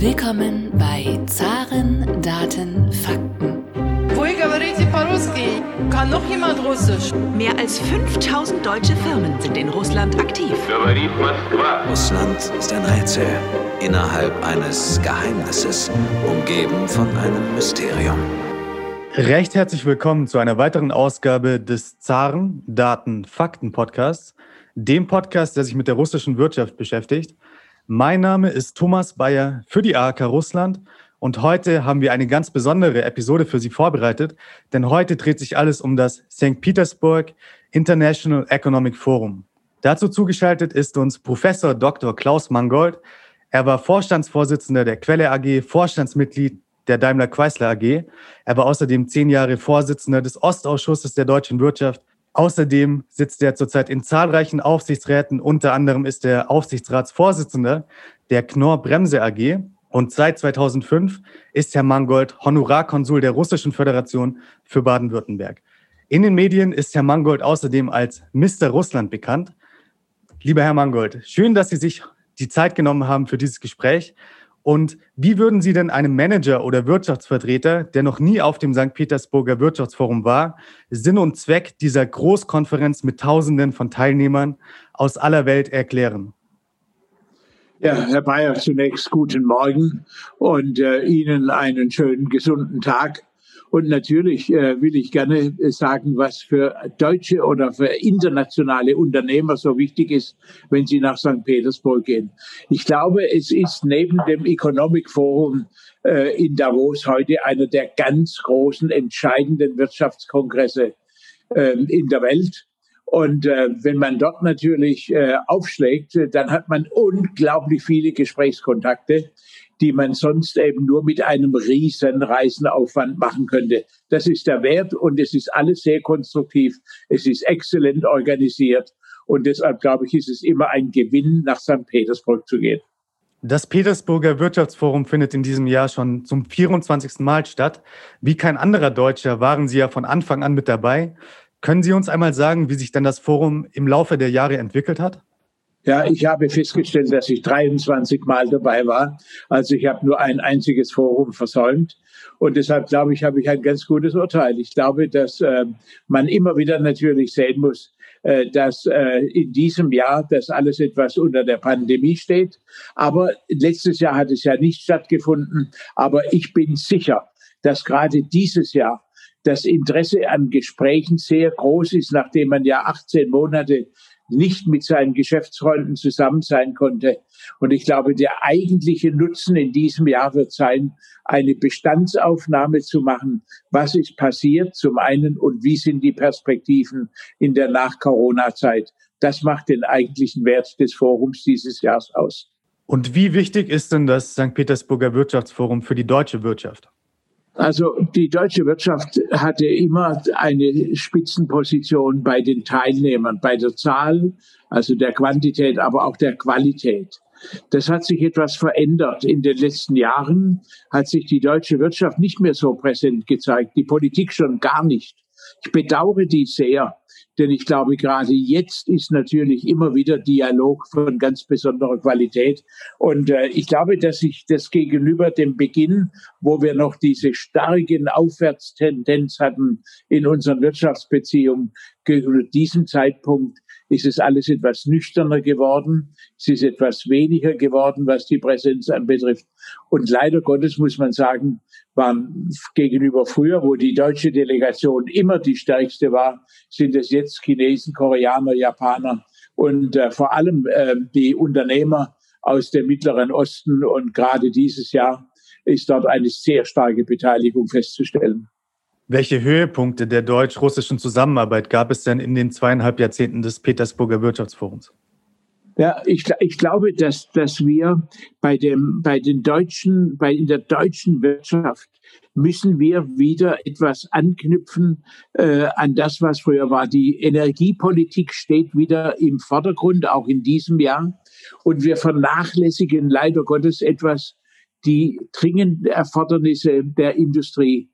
Willkommen bei Zaren, Daten, Fakten. Kann noch jemand Russisch? Mehr als 5000 deutsche Firmen sind in Russland aktiv. Russland ist ein Rätsel innerhalb eines Geheimnisses, umgeben von einem Mysterium. Recht herzlich willkommen zu einer weiteren Ausgabe des Zaren Daten Fakten Podcasts, dem Podcast, der sich mit der russischen Wirtschaft beschäftigt. Mein Name ist Thomas Bayer für die AHK Russland und heute haben wir eine ganz besondere Episode für Sie vorbereitet, denn heute dreht sich alles um das St. Petersburg International Economic Forum. Dazu zugeschaltet ist uns Professor Dr. Klaus Mangold. Er war Vorstandsvorsitzender der Quelle AG, Vorstandsmitglied der Daimler Chrysler AG. Er war außerdem zehn Jahre Vorsitzender des Ostausschusses der deutschen Wirtschaft Außerdem sitzt er zurzeit in zahlreichen Aufsichtsräten. Unter anderem ist er Aufsichtsratsvorsitzender der Knorr Bremse AG. Und seit 2005 ist Herr Mangold Honorarkonsul der Russischen Föderation für Baden-Württemberg. In den Medien ist Herr Mangold außerdem als Mr. Russland bekannt. Lieber Herr Mangold, schön, dass Sie sich die Zeit genommen haben für dieses Gespräch. Und wie würden Sie denn einem Manager oder Wirtschaftsvertreter, der noch nie auf dem St. Petersburger Wirtschaftsforum war, Sinn und Zweck dieser Großkonferenz mit Tausenden von Teilnehmern aus aller Welt erklären? Ja, Herr Bayer, zunächst guten Morgen und äh, Ihnen einen schönen, gesunden Tag. Und natürlich äh, will ich gerne sagen, was für deutsche oder für internationale Unternehmer so wichtig ist, wenn sie nach St. Petersburg gehen. Ich glaube, es ist neben dem Economic Forum äh, in Davos heute einer der ganz großen, entscheidenden Wirtschaftskongresse äh, in der Welt. Und äh, wenn man dort natürlich äh, aufschlägt, dann hat man unglaublich viele Gesprächskontakte die man sonst eben nur mit einem riesen Reisenaufwand machen könnte. Das ist der Wert und es ist alles sehr konstruktiv. Es ist exzellent organisiert und deshalb glaube ich, ist es immer ein Gewinn, nach St. Petersburg zu gehen. Das Petersburger Wirtschaftsforum findet in diesem Jahr schon zum 24. Mal statt. Wie kein anderer Deutscher waren Sie ja von Anfang an mit dabei. Können Sie uns einmal sagen, wie sich dann das Forum im Laufe der Jahre entwickelt hat? Ja, ich habe festgestellt, dass ich 23 Mal dabei war. Also ich habe nur ein einziges Forum versäumt. Und deshalb glaube ich, habe ich ein ganz gutes Urteil. Ich glaube, dass äh, man immer wieder natürlich sehen muss, äh, dass äh, in diesem Jahr das alles etwas unter der Pandemie steht. Aber letztes Jahr hat es ja nicht stattgefunden. Aber ich bin sicher, dass gerade dieses Jahr das Interesse an Gesprächen sehr groß ist, nachdem man ja 18 Monate nicht mit seinen Geschäftsfreunden zusammen sein konnte. Und ich glaube, der eigentliche Nutzen in diesem Jahr wird sein, eine Bestandsaufnahme zu machen. Was ist passiert zum einen und wie sind die Perspektiven in der Nach-Corona-Zeit? Das macht den eigentlichen Wert des Forums dieses Jahres aus. Und wie wichtig ist denn das St. Petersburger Wirtschaftsforum für die deutsche Wirtschaft? Also die deutsche Wirtschaft hatte immer eine Spitzenposition bei den Teilnehmern, bei der Zahl, also der Quantität, aber auch der Qualität. Das hat sich etwas verändert. In den letzten Jahren hat sich die deutsche Wirtschaft nicht mehr so präsent gezeigt, die Politik schon gar nicht. Ich bedauere dies sehr, denn ich glaube, gerade jetzt ist natürlich immer wieder Dialog von ganz besonderer Qualität. Und äh, ich glaube, dass sich das gegenüber dem Beginn, wo wir noch diese starken Aufwärtstendenz hatten in unseren Wirtschaftsbeziehungen, gegenüber diesem Zeitpunkt ist es alles etwas nüchterner geworden. Es ist etwas weniger geworden, was die Präsenz anbetrifft. Und leider Gottes muss man sagen, waren gegenüber früher, wo die deutsche Delegation immer die stärkste war, sind es jetzt Chinesen, Koreaner, Japaner und äh, vor allem äh, die Unternehmer aus dem Mittleren Osten. Und gerade dieses Jahr ist dort eine sehr starke Beteiligung festzustellen. Welche Höhepunkte der deutsch-russischen Zusammenarbeit gab es denn in den zweieinhalb Jahrzehnten des Petersburger Wirtschaftsforums? Ja, ich, ich glaube, dass, dass wir bei dem, bei den Deutschen, bei in der deutschen Wirtschaft müssen wir wieder etwas anknüpfen äh, an das, was früher war. Die Energiepolitik steht wieder im Vordergrund, auch in diesem Jahr. Und wir vernachlässigen leider Gottes etwas die dringenden Erfordernisse der Industrie.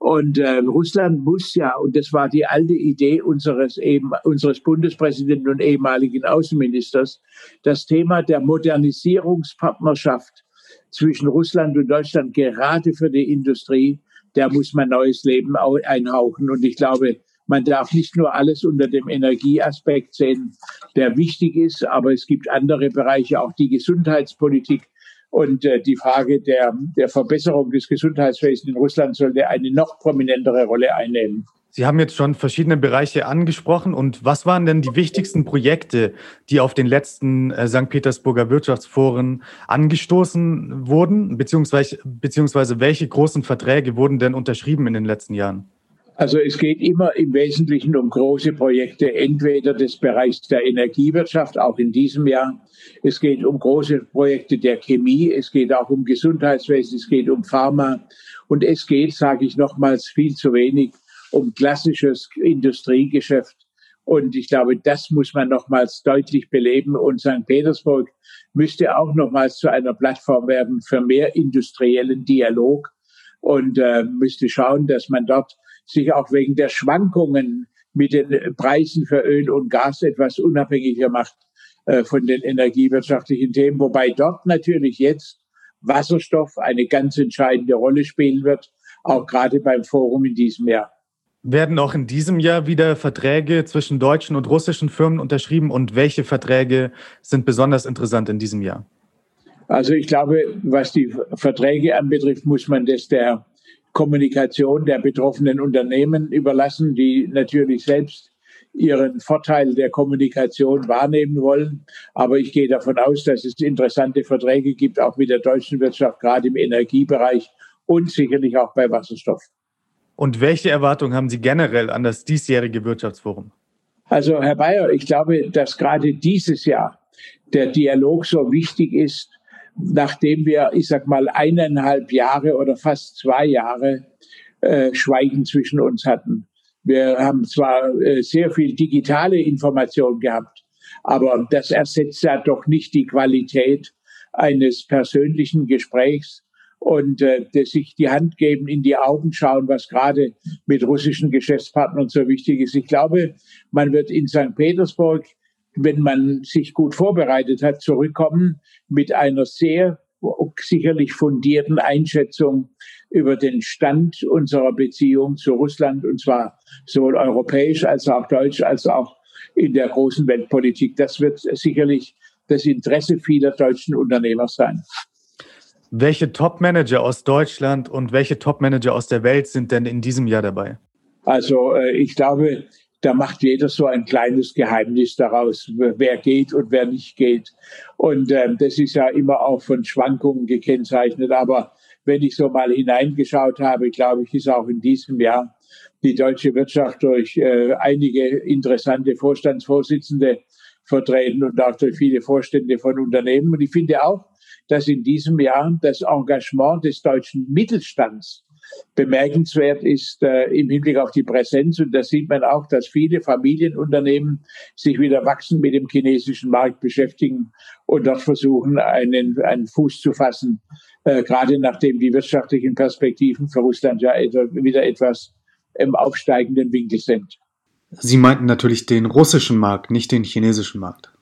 Und äh, Russland muss ja, und das war die alte Idee unseres, eben, unseres Bundespräsidenten und ehemaligen Außenministers, das Thema der Modernisierungspartnerschaft zwischen Russland und Deutschland, gerade für die Industrie, der muss man neues Leben einhauchen. Und ich glaube, man darf nicht nur alles unter dem Energieaspekt sehen, der wichtig ist, aber es gibt andere Bereiche, auch die Gesundheitspolitik. Und äh, die Frage der, der Verbesserung des Gesundheitswesens in Russland sollte eine noch prominentere Rolle einnehmen. Sie haben jetzt schon verschiedene Bereiche angesprochen. Und was waren denn die wichtigsten Projekte, die auf den letzten äh, St. Petersburger Wirtschaftsforen angestoßen wurden? Beziehungsweise, beziehungsweise welche großen Verträge wurden denn unterschrieben in den letzten Jahren? Also es geht immer im Wesentlichen um große Projekte, entweder des Bereichs der Energiewirtschaft, auch in diesem Jahr. Es geht um große Projekte der Chemie, es geht auch um Gesundheitswesen, es geht um Pharma und es geht, sage ich nochmals, viel zu wenig um klassisches Industriegeschäft. Und ich glaube, das muss man nochmals deutlich beleben. Und St. Petersburg müsste auch nochmals zu einer Plattform werden für mehr industriellen Dialog und äh, müsste schauen, dass man dort sich auch wegen der Schwankungen mit den Preisen für Öl und Gas etwas unabhängiger macht äh, von den energiewirtschaftlichen Themen. Wobei dort natürlich jetzt Wasserstoff eine ganz entscheidende Rolle spielen wird, auch gerade beim Forum in diesem Jahr. Werden auch in diesem Jahr wieder Verträge zwischen deutschen und russischen Firmen unterschrieben und welche Verträge sind besonders interessant in diesem Jahr? Also ich glaube, was die Verträge anbetrifft, muss man das der Kommunikation der betroffenen Unternehmen überlassen, die natürlich selbst ihren Vorteil der Kommunikation wahrnehmen wollen. Aber ich gehe davon aus, dass es interessante Verträge gibt, auch mit der deutschen Wirtschaft, gerade im Energiebereich und sicherlich auch bei Wasserstoff. Und welche Erwartungen haben Sie generell an das diesjährige Wirtschaftsforum? Also, Herr Bayer, ich glaube, dass gerade dieses Jahr der Dialog so wichtig ist, nachdem wir, ich sag mal, eineinhalb Jahre oder fast zwei Jahre äh, Schweigen zwischen uns hatten. Wir haben zwar äh, sehr viel digitale Information gehabt, aber das ersetzt ja doch nicht die Qualität eines persönlichen Gesprächs und äh, sich die Hand geben, in die Augen schauen, was gerade mit russischen Geschäftspartnern so wichtig ist. Ich glaube, man wird in St. Petersburg, wenn man sich gut vorbereitet hat, zurückkommen mit einer sehr sicherlich fundierten Einschätzung über den Stand unserer Beziehung zu Russland, und zwar sowohl europäisch als auch deutsch, als auch in der großen Weltpolitik. Das wird sicherlich das Interesse vieler deutschen Unternehmer sein. Welche Top-Manager aus Deutschland und welche Top-Manager aus der Welt sind denn in diesem Jahr dabei? Also äh, ich glaube, da macht jeder so ein kleines Geheimnis daraus, wer geht und wer nicht geht. Und ähm, das ist ja immer auch von Schwankungen gekennzeichnet. Aber wenn ich so mal hineingeschaut habe, glaube ich, ist auch in diesem Jahr die deutsche Wirtschaft durch äh, einige interessante Vorstandsvorsitzende vertreten und auch durch viele Vorstände von Unternehmen. Und ich finde auch, dass in diesem Jahr das Engagement des deutschen Mittelstands bemerkenswert ist äh, im Hinblick auf die Präsenz. Und da sieht man auch, dass viele Familienunternehmen sich wieder wachsen mit dem chinesischen Markt beschäftigen und dort versuchen, einen, einen Fuß zu fassen, äh, gerade nachdem die wirtschaftlichen Perspektiven für Russland ja wieder etwas im aufsteigenden Winkel sind. Sie meinten natürlich den russischen Markt, nicht den chinesischen Markt.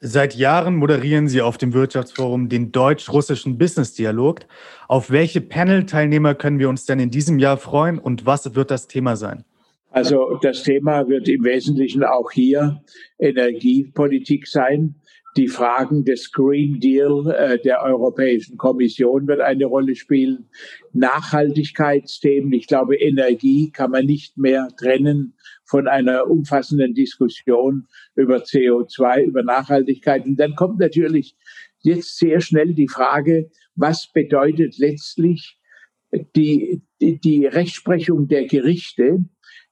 Seit Jahren moderieren Sie auf dem Wirtschaftsforum den deutsch-russischen Business-Dialog. Auf welche Panel-Teilnehmer können wir uns denn in diesem Jahr freuen und was wird das Thema sein? Also das Thema wird im Wesentlichen auch hier Energiepolitik sein. Die Fragen des Green Deal äh, der Europäischen Kommission wird eine Rolle spielen. Nachhaltigkeitsthemen. Ich glaube, Energie kann man nicht mehr trennen von einer umfassenden Diskussion über CO2, über Nachhaltigkeit. Und dann kommt natürlich jetzt sehr schnell die Frage, was bedeutet letztlich die, die, die Rechtsprechung der Gerichte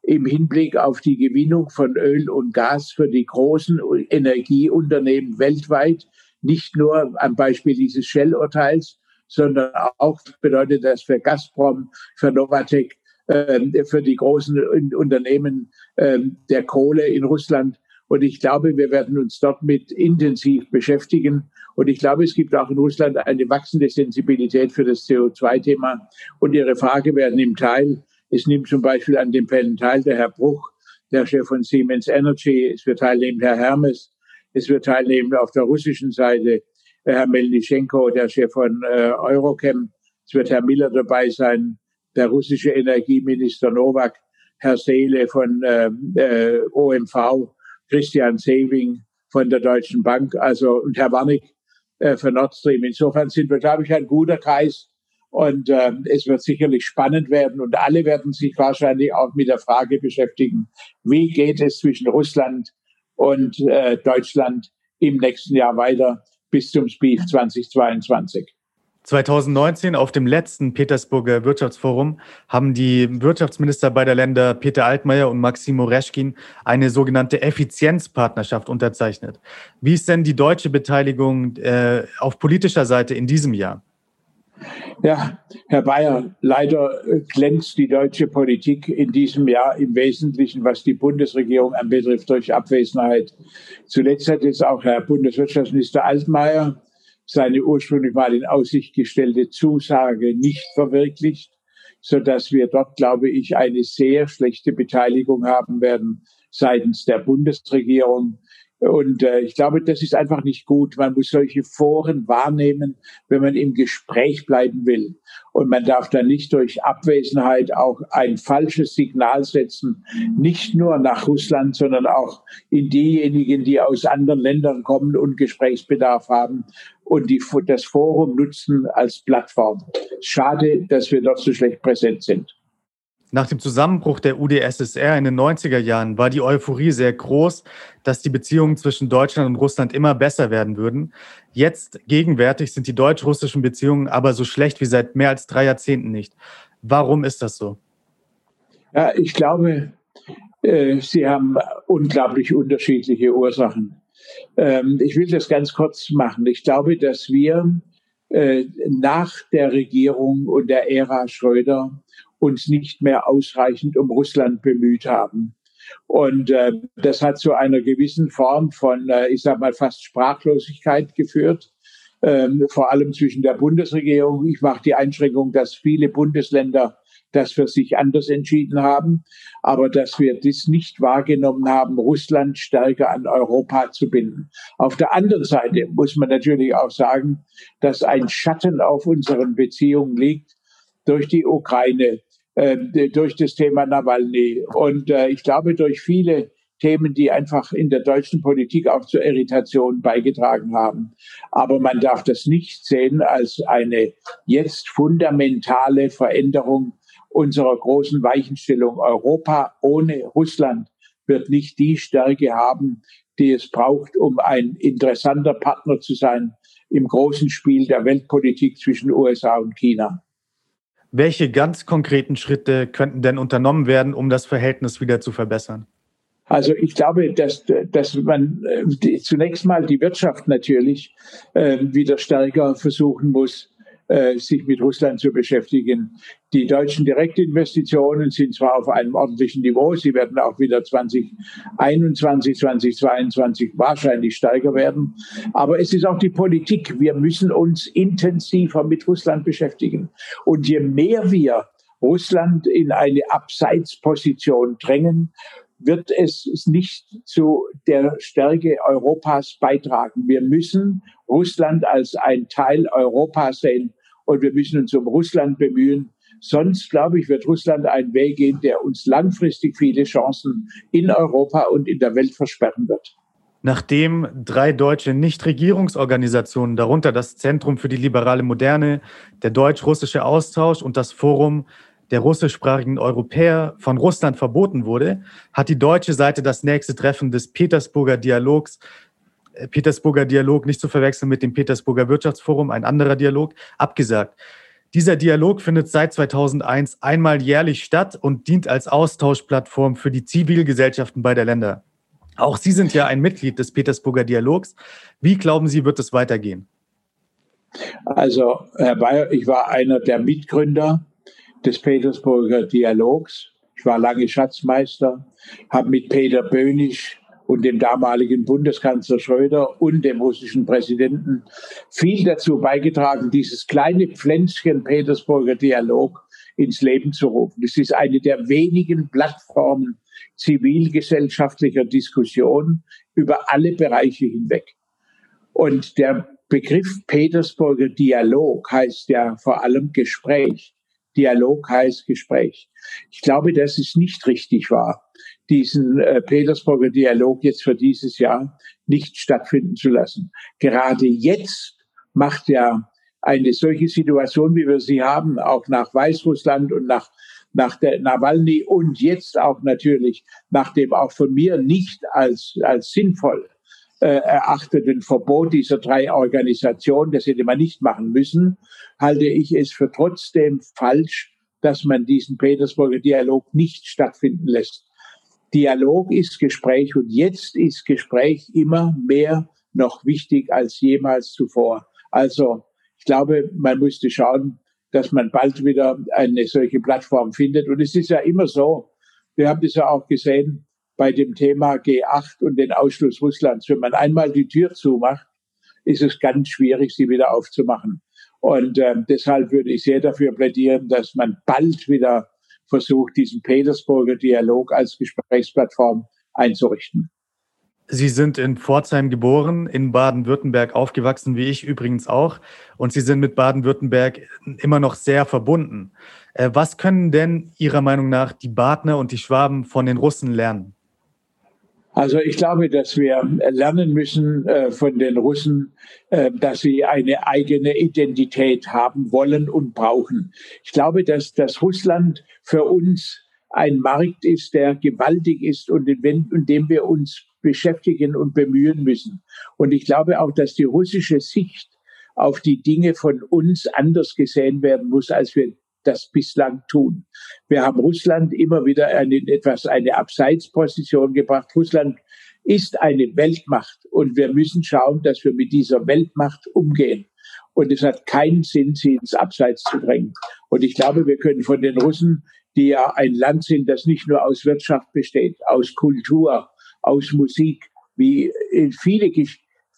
im Hinblick auf die Gewinnung von Öl und Gas für die großen Energieunternehmen weltweit, nicht nur am Beispiel dieses Shell-Urteils, sondern auch bedeutet das für Gazprom, für Novatec, ähm, für die großen Unternehmen ähm, der Kohle in Russland. Und ich glaube, wir werden uns dort mit intensiv beschäftigen. Und ich glaube, es gibt auch in Russland eine wachsende Sensibilität für das CO2-Thema. Und Ihre Frage werden im Teil, es nimmt zum Beispiel an dem Fällen teil der Herr Bruch, der Chef von Siemens Energy, es wird teilnehmen Herr Hermes, es wird teilnehmen auf der russischen Seite Herr Melnischenko, der Chef von äh, Eurochem. Es wird Herr Miller dabei sein, der russische Energieminister Novak, Herr Seele von äh, äh, OMV, Christian Seving von der Deutschen Bank, also und Herr Warnig äh, für Nord Stream. Insofern sind wir, glaube ich, ein guter Kreis und äh, es wird sicherlich spannend werden und alle werden sich wahrscheinlich auch mit der Frage beschäftigen, wie geht es zwischen Russland und äh, Deutschland im nächsten Jahr weiter bis zum SPIF 2022. 2019 auf dem letzten Petersburger Wirtschaftsforum haben die Wirtschaftsminister beider Länder Peter Altmaier und Maximo Reschkin eine sogenannte Effizienzpartnerschaft unterzeichnet. Wie ist denn die deutsche Beteiligung äh, auf politischer Seite in diesem Jahr? Ja, Herr Bayer, leider glänzt die deutsche Politik in diesem Jahr im Wesentlichen, was die Bundesregierung anbetrifft, durch Abwesenheit. Zuletzt hat jetzt auch Herr Bundeswirtschaftsminister Altmaier seine ursprünglich mal in Aussicht gestellte Zusage nicht verwirklicht, so dass wir dort, glaube ich, eine sehr schlechte Beteiligung haben werden seitens der Bundesregierung. Und äh, ich glaube, das ist einfach nicht gut. Man muss solche Foren wahrnehmen, wenn man im Gespräch bleiben will. Und man darf dann nicht durch Abwesenheit auch ein falsches Signal setzen, nicht nur nach Russland, sondern auch in diejenigen, die aus anderen Ländern kommen und Gesprächsbedarf haben und die, das Forum nutzen als Plattform. Schade, dass wir dort so schlecht präsent sind. Nach dem Zusammenbruch der UdSSR in den 90er Jahren war die Euphorie sehr groß, dass die Beziehungen zwischen Deutschland und Russland immer besser werden würden. Jetzt, gegenwärtig, sind die deutsch-russischen Beziehungen aber so schlecht wie seit mehr als drei Jahrzehnten nicht. Warum ist das so? Ja, ich glaube, äh, sie haben unglaublich unterschiedliche Ursachen. Ähm, ich will das ganz kurz machen. Ich glaube, dass wir äh, nach der Regierung und der Ära Schröder uns nicht mehr ausreichend um Russland bemüht haben. Und äh, das hat zu einer gewissen Form von, äh, ich sag mal, fast Sprachlosigkeit geführt, ähm, vor allem zwischen der Bundesregierung. Ich mache die Einschränkung, dass viele Bundesländer das für sich anders entschieden haben, aber dass wir das nicht wahrgenommen haben, Russland stärker an Europa zu binden. Auf der anderen Seite muss man natürlich auch sagen, dass ein Schatten auf unseren Beziehungen liegt durch die Ukraine, äh, durch das Thema Nawalny und äh, ich glaube durch viele Themen, die einfach in der deutschen Politik auch zur Irritation beigetragen haben. Aber man darf das nicht sehen als eine jetzt fundamentale Veränderung unserer großen Weichenstellung. Europa ohne Russland wird nicht die Stärke haben, die es braucht, um ein interessanter Partner zu sein im großen Spiel der Weltpolitik zwischen USA und China. Welche ganz konkreten Schritte könnten denn unternommen werden, um das Verhältnis wieder zu verbessern? Also ich glaube, dass, dass man äh, zunächst mal die Wirtschaft natürlich äh, wieder stärker versuchen muss, äh, sich mit Russland zu beschäftigen. Die deutschen Direktinvestitionen sind zwar auf einem ordentlichen Niveau, sie werden auch wieder 2021, 2022 wahrscheinlich stärker werden, aber es ist auch die Politik. Wir müssen uns intensiver mit Russland beschäftigen. Und je mehr wir Russland in eine Abseitsposition drängen, wird es nicht zu der Stärke Europas beitragen. Wir müssen Russland als ein Teil Europas sehen und wir müssen uns um Russland bemühen. Sonst, glaube ich, wird Russland einen Weg gehen, der uns langfristig viele Chancen in Europa und in der Welt versperren wird. Nachdem drei deutsche Nichtregierungsorganisationen, darunter das Zentrum für die liberale Moderne, der deutsch-russische Austausch und das Forum der russischsprachigen Europäer von Russland verboten wurde, hat die deutsche Seite das nächste Treffen des Petersburger Dialogs Petersburger Dialog nicht zu verwechseln mit dem Petersburger Wirtschaftsforum, ein anderer Dialog, abgesagt. Dieser Dialog findet seit 2001 einmal jährlich statt und dient als Austauschplattform für die Zivilgesellschaften beider Länder. Auch Sie sind ja ein Mitglied des Petersburger Dialogs. Wie glauben Sie, wird es weitergehen? Also, Herr Bayer, ich war einer der Mitgründer des Petersburger Dialogs. Ich war lange Schatzmeister, habe mit Peter Bönig und dem damaligen Bundeskanzler Schröder und dem russischen Präsidenten viel dazu beigetragen, dieses kleine Pflänzchen Petersburger Dialog ins Leben zu rufen. Es ist eine der wenigen Plattformen zivilgesellschaftlicher Diskussion über alle Bereiche hinweg. Und der Begriff Petersburger Dialog heißt ja vor allem Gespräch. Dialog heißt Gespräch. Ich glaube, dass es nicht richtig war, diesen äh, Petersburger Dialog jetzt für dieses Jahr nicht stattfinden zu lassen. Gerade jetzt macht ja eine solche Situation, wie wir sie haben, auch nach Weißrussland und nach, nach der Nawalny und jetzt auch natürlich nach dem auch von mir nicht als, als sinnvoll äh, erachteten Verbot dieser drei Organisationen, das hätte man nicht machen müssen, halte ich es für trotzdem falsch, dass man diesen Petersburger Dialog nicht stattfinden lässt. Dialog ist Gespräch und jetzt ist Gespräch immer mehr noch wichtig als jemals zuvor. Also ich glaube, man müsste schauen, dass man bald wieder eine solche Plattform findet. Und es ist ja immer so, wir haben das ja auch gesehen bei dem Thema G8 und den Ausschluss Russlands. Wenn man einmal die Tür zumacht, ist es ganz schwierig, sie wieder aufzumachen. Und äh, deshalb würde ich sehr dafür plädieren, dass man bald wieder versucht, diesen Petersburger Dialog als Gesprächsplattform einzurichten. Sie sind in Pforzheim geboren, in Baden-Württemberg aufgewachsen, wie ich übrigens auch. Und Sie sind mit Baden-Württemberg immer noch sehr verbunden. Äh, was können denn Ihrer Meinung nach die Badner und die Schwaben von den Russen lernen? Also ich glaube, dass wir lernen müssen äh, von den Russen, äh, dass sie eine eigene Identität haben wollen und brauchen. Ich glaube, dass, dass Russland für uns ein Markt ist, der gewaltig ist und in dem wir uns beschäftigen und bemühen müssen. Und ich glaube auch, dass die russische Sicht auf die Dinge von uns anders gesehen werden muss, als wir das bislang tun. Wir haben Russland immer wieder eine, etwas eine Abseitsposition gebracht. Russland ist eine Weltmacht und wir müssen schauen, dass wir mit dieser Weltmacht umgehen. Und es hat keinen Sinn, sie ins Abseits zu drängen. Und ich glaube, wir können von den Russen, die ja ein Land sind, das nicht nur aus Wirtschaft besteht, aus Kultur, aus Musik, wie viele,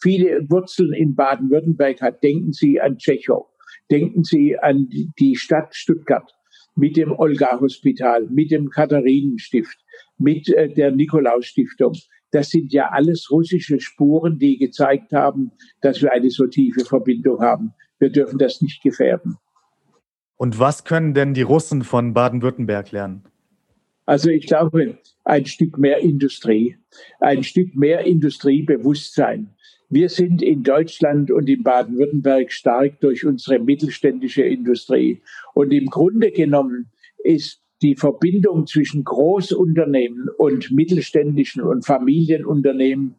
viele Wurzeln in Baden-Württemberg hat, denken Sie an Tschechow. Denken Sie an die Stadt Stuttgart mit dem Olga-Hospital, mit dem Katharinenstift, mit äh, der Nikolaus-Stiftung. Das sind ja alles russische Spuren, die gezeigt haben, dass wir eine so tiefe Verbindung haben. Wir dürfen das nicht gefährden. Und was können denn die Russen von Baden-Württemberg lernen? Also ich glaube, ein Stück mehr Industrie, ein Stück mehr Industriebewusstsein, wir sind in Deutschland und in Baden-Württemberg stark durch unsere mittelständische Industrie. Und im Grunde genommen ist die Verbindung zwischen Großunternehmen und mittelständischen und Familienunternehmen,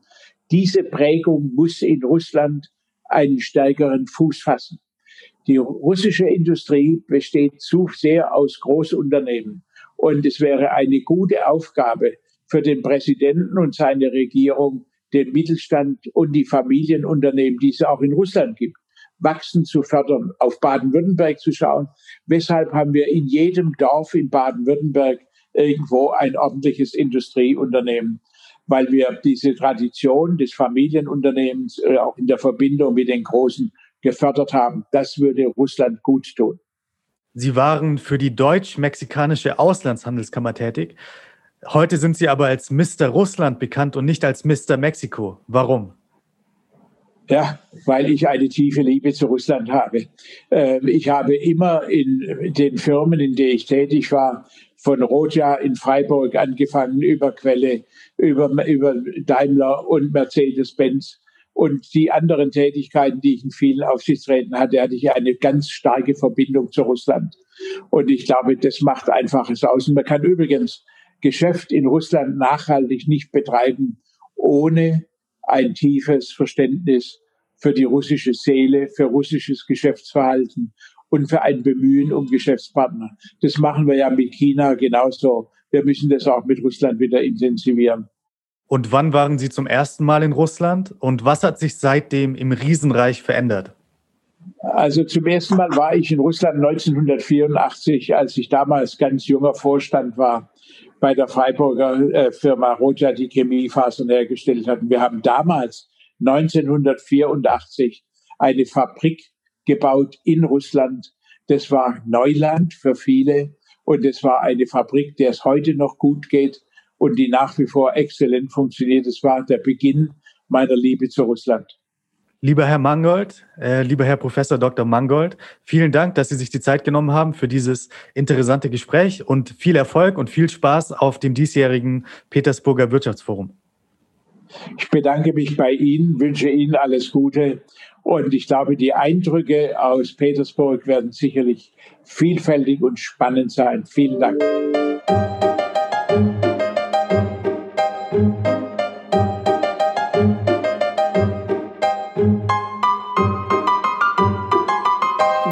diese Prägung muss in Russland einen stärkeren Fuß fassen. Die russische Industrie besteht zu sehr aus Großunternehmen. Und es wäre eine gute Aufgabe für den Präsidenten und seine Regierung, den Mittelstand und die Familienunternehmen, die es auch in Russland gibt, wachsen zu fördern, auf Baden-Württemberg zu schauen. Weshalb haben wir in jedem Dorf in Baden-Württemberg irgendwo ein ordentliches Industrieunternehmen? Weil wir diese Tradition des Familienunternehmens äh, auch in der Verbindung mit den Großen gefördert haben. Das würde Russland gut tun. Sie waren für die deutsch-mexikanische Auslandshandelskammer tätig. Heute sind Sie aber als Mr. Russland bekannt und nicht als Mr. Mexiko. Warum? Ja, weil ich eine tiefe Liebe zu Russland habe. Ähm, ich habe immer in den Firmen, in denen ich tätig war, von Roja in Freiburg angefangen, über Quelle, über, über Daimler und Mercedes-Benz und die anderen Tätigkeiten, die ich in vielen Aufsichtsräten hatte, hatte ich eine ganz starke Verbindung zu Russland. Und ich glaube, das macht einfach es aus. Und man kann übrigens Geschäft in Russland nachhaltig nicht betreiben, ohne ein tiefes Verständnis für die russische Seele, für russisches Geschäftsverhalten und für ein Bemühen um Geschäftspartner. Das machen wir ja mit China genauso. Wir müssen das auch mit Russland wieder intensivieren. Und wann waren Sie zum ersten Mal in Russland und was hat sich seitdem im Riesenreich verändert? Also zum ersten Mal war ich in Russland 1984, als ich damals ganz junger Vorstand war bei der Freiburger äh, Firma Roja die Chemiefasern hergestellt hatten. Wir haben damals 1984 eine Fabrik gebaut in Russland. Das war Neuland für viele und es war eine Fabrik, der es heute noch gut geht und die nach wie vor exzellent funktioniert. Das war der Beginn meiner Liebe zu Russland. Lieber Herr Mangold, äh, lieber Herr Professor Dr. Mangold, vielen Dank, dass Sie sich die Zeit genommen haben für dieses interessante Gespräch und viel Erfolg und viel Spaß auf dem diesjährigen Petersburger Wirtschaftsforum. Ich bedanke mich bei Ihnen, wünsche Ihnen alles Gute und ich glaube, die Eindrücke aus Petersburg werden sicherlich vielfältig und spannend sein. Vielen Dank.